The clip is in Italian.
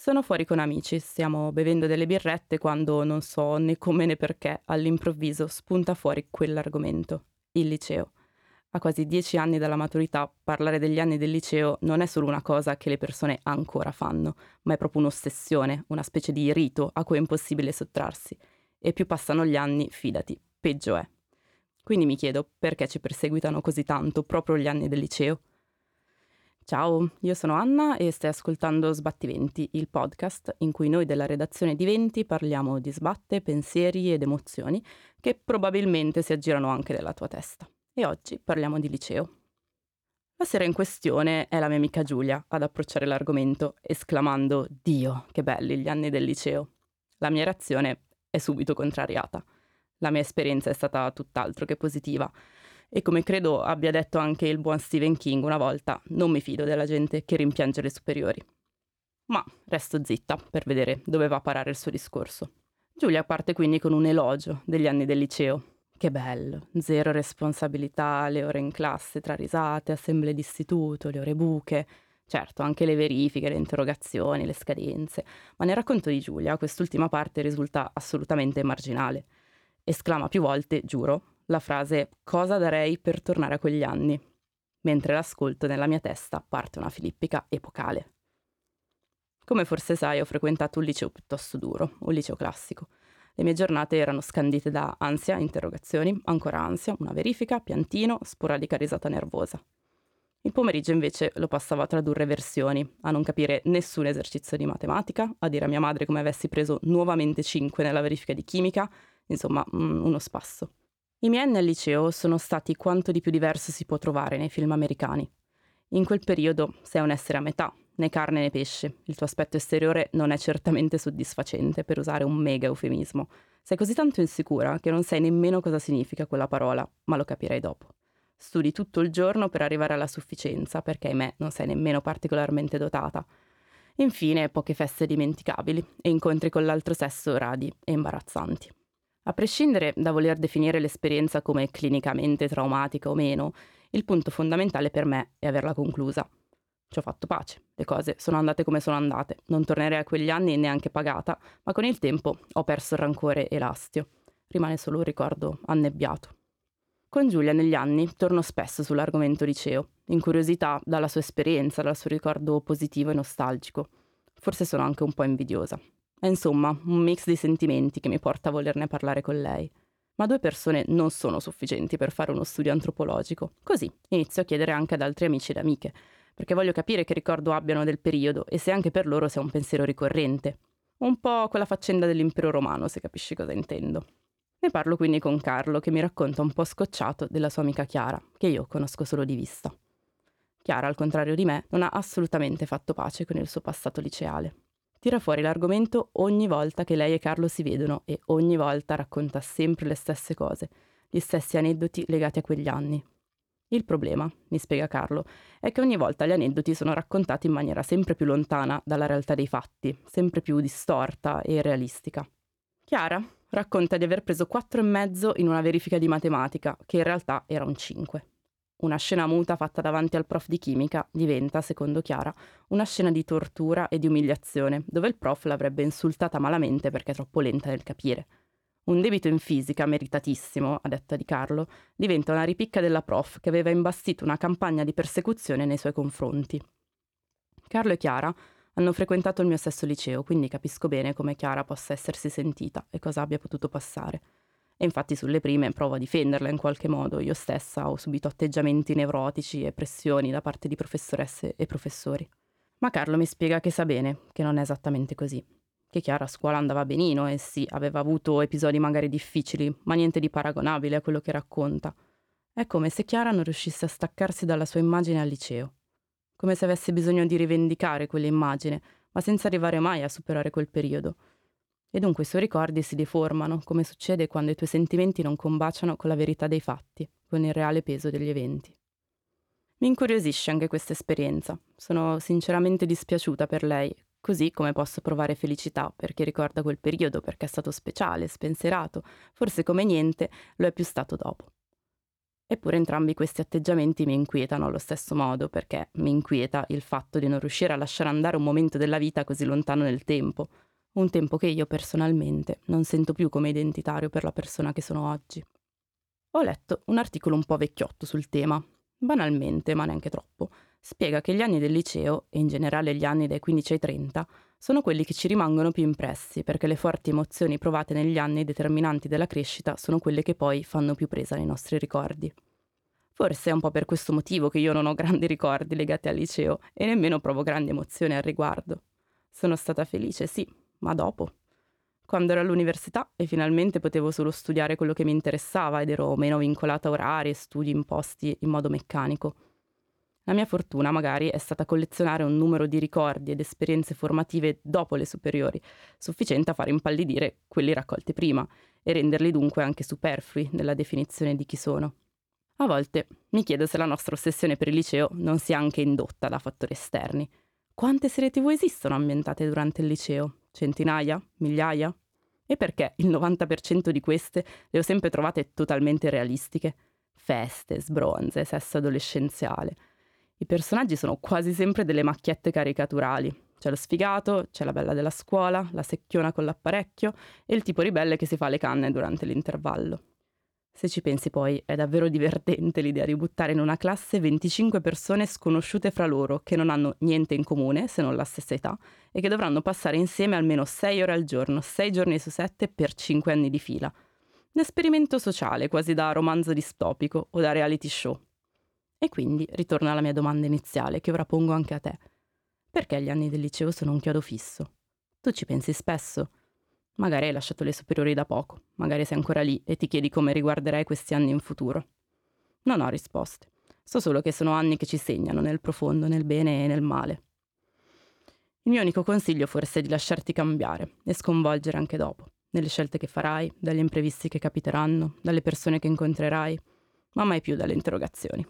Sono fuori con amici, stiamo bevendo delle birrette quando non so né come né perché all'improvviso spunta fuori quell'argomento, il liceo. A quasi dieci anni dalla maturità, parlare degli anni del liceo non è solo una cosa che le persone ancora fanno, ma è proprio un'ossessione, una specie di rito a cui è impossibile sottrarsi. E più passano gli anni, fidati, peggio è. Quindi mi chiedo perché ci perseguitano così tanto proprio gli anni del liceo? Ciao, io sono Anna e stai ascoltando Sbattiventi, il podcast in cui noi della redazione di Venti parliamo di sbatte, pensieri ed emozioni che probabilmente si aggirano anche nella tua testa. E oggi parliamo di liceo. La sera in questione è la mia amica Giulia ad approcciare l'argomento, esclamando Dio, che belli gli anni del liceo. La mia reazione è subito contrariata. La mia esperienza è stata tutt'altro che positiva e come credo abbia detto anche il buon Stephen King una volta, non mi fido della gente che rimpiange le superiori. Ma resto zitta per vedere dove va a parare il suo discorso. Giulia parte quindi con un elogio degli anni del liceo. Che bello, zero responsabilità, le ore in classe tra risate, assemblee d'istituto, le ore buche, certo anche le verifiche, le interrogazioni, le scadenze, ma nel racconto di Giulia quest'ultima parte risulta assolutamente marginale. Esclama più volte, giuro, la frase cosa darei per tornare a quegli anni. Mentre l'ascolto nella mia testa parte una filippica epocale. Come forse sai, ho frequentato un liceo piuttosto duro, un liceo classico. Le mie giornate erano scandite da ansia, interrogazioni, ancora ansia, una verifica, piantino, sporadica risata nervosa. Il pomeriggio invece lo passavo a tradurre versioni, a non capire nessun esercizio di matematica, a dire a mia madre come avessi preso nuovamente 5 nella verifica di chimica, insomma, mm, uno spasso. I miei anni al liceo sono stati quanto di più diverso si può trovare nei film americani. In quel periodo sei un essere a metà, né carne né pesce. Il tuo aspetto esteriore non è certamente soddisfacente, per usare un mega eufemismo. Sei così tanto insicura che non sai nemmeno cosa significa quella parola, ma lo capirai dopo. Studi tutto il giorno per arrivare alla sufficienza, perché ahimè non sei nemmeno particolarmente dotata. Infine, poche feste dimenticabili e incontri con l'altro sesso radi e imbarazzanti. A prescindere da voler definire l'esperienza come clinicamente traumatica o meno, il punto fondamentale per me è averla conclusa. Ci ho fatto pace, le cose sono andate come sono andate, non tornerei a quegli anni neanche pagata, ma con il tempo ho perso il rancore e l'astio. Rimane solo un ricordo annebbiato. Con Giulia negli anni torno spesso sull'argomento liceo, incuriosità dalla sua esperienza, dal suo ricordo positivo e nostalgico. Forse sono anche un po' invidiosa. Insomma un mix di sentimenti che mi porta a volerne parlare con lei. Ma due persone non sono sufficienti per fare uno studio antropologico. Così inizio a chiedere anche ad altri amici ed amiche, perché voglio capire che ricordo abbiano del periodo e se anche per loro sia un pensiero ricorrente. Un po' quella faccenda dell'impero romano, se capisci cosa intendo. Ne parlo quindi con Carlo, che mi racconta un po' scocciato della sua amica Chiara, che io conosco solo di vista. Chiara, al contrario di me, non ha assolutamente fatto pace con il suo passato liceale. Tira fuori l'argomento ogni volta che lei e Carlo si vedono e ogni volta racconta sempre le stesse cose, gli stessi aneddoti legati a quegli anni. Il problema, mi spiega Carlo, è che ogni volta gli aneddoti sono raccontati in maniera sempre più lontana dalla realtà dei fatti, sempre più distorta e realistica. Chiara racconta di aver preso 4,5 in una verifica di matematica, che in realtà era un 5. Una scena muta fatta davanti al prof di chimica diventa, secondo Chiara, una scena di tortura e di umiliazione, dove il prof l'avrebbe insultata malamente perché è troppo lenta nel capire. Un debito in fisica, meritatissimo, a detta di Carlo, diventa una ripicca della prof che aveva imbastito una campagna di persecuzione nei suoi confronti. Carlo e Chiara hanno frequentato il mio stesso liceo, quindi capisco bene come Chiara possa essersi sentita e cosa abbia potuto passare. E infatti sulle prime provo a difenderla in qualche modo. Io stessa ho subito atteggiamenti nevrotici e pressioni da parte di professoresse e professori. Ma Carlo mi spiega che sa bene che non è esattamente così. Che Chiara a scuola andava benino e sì, aveva avuto episodi magari difficili, ma niente di paragonabile a quello che racconta. È come se Chiara non riuscisse a staccarsi dalla sua immagine al liceo. Come se avesse bisogno di rivendicare quell'immagine, ma senza arrivare mai a superare quel periodo. E dunque i suoi ricordi si deformano, come succede quando i tuoi sentimenti non combaciano con la verità dei fatti, con il reale peso degli eventi. Mi incuriosisce anche questa esperienza. Sono sinceramente dispiaciuta per lei, così come posso provare felicità perché ricorda quel periodo, perché è stato speciale, spensierato, forse come niente lo è più stato dopo. Eppure entrambi questi atteggiamenti mi inquietano allo stesso modo, perché mi inquieta il fatto di non riuscire a lasciare andare un momento della vita così lontano nel tempo, un tempo che io personalmente non sento più come identitario per la persona che sono oggi. Ho letto un articolo un po' vecchiotto sul tema, banalmente, ma neanche troppo, spiega che gli anni del liceo, e in generale gli anni dai 15 ai 30, sono quelli che ci rimangono più impressi, perché le forti emozioni provate negli anni determinanti della crescita sono quelle che poi fanno più presa nei nostri ricordi. Forse è un po' per questo motivo che io non ho grandi ricordi legati al liceo e nemmeno provo grandi emozioni al riguardo. Sono stata felice, sì, ma dopo. Quando ero all'università e finalmente potevo solo studiare quello che mi interessava ed ero meno vincolata a orari e studi imposti in modo meccanico. La mia fortuna magari è stata collezionare un numero di ricordi ed esperienze formative dopo le superiori, sufficiente a far impallidire quelli raccolti prima e renderli dunque anche superflui nella definizione di chi sono. A volte mi chiedo se la nostra ossessione per il liceo non sia anche indotta da fattori esterni. Quante serie tv esistono ambientate durante il liceo? Centinaia? Migliaia? E perché il 90% di queste le ho sempre trovate totalmente realistiche? Feste, sbronze, sesso adolescenziale. I personaggi sono quasi sempre delle macchiette caricaturali. C'è lo sfigato, c'è la bella della scuola, la secchiona con l'apparecchio e il tipo ribelle che si fa le canne durante l'intervallo. Se ci pensi poi, è davvero divertente l'idea di buttare in una classe 25 persone sconosciute fra loro, che non hanno niente in comune, se non la stessa età, e che dovranno passare insieme almeno 6 ore al giorno, 6 giorni su 7 per 5 anni di fila. Un esperimento sociale, quasi da romanzo distopico o da reality show. E quindi ritorna alla mia domanda iniziale, che ora pongo anche a te. Perché gli anni del liceo sono un chiodo fisso? Tu ci pensi spesso? Magari hai lasciato le superiori da poco, magari sei ancora lì e ti chiedi come riguarderai questi anni in futuro. Non ho risposte. So solo che sono anni che ci segnano nel profondo, nel bene e nel male. Il mio unico consiglio forse è di lasciarti cambiare e sconvolgere anche dopo, nelle scelte che farai, dagli imprevisti che capiteranno, dalle persone che incontrerai, ma mai più dalle interrogazioni.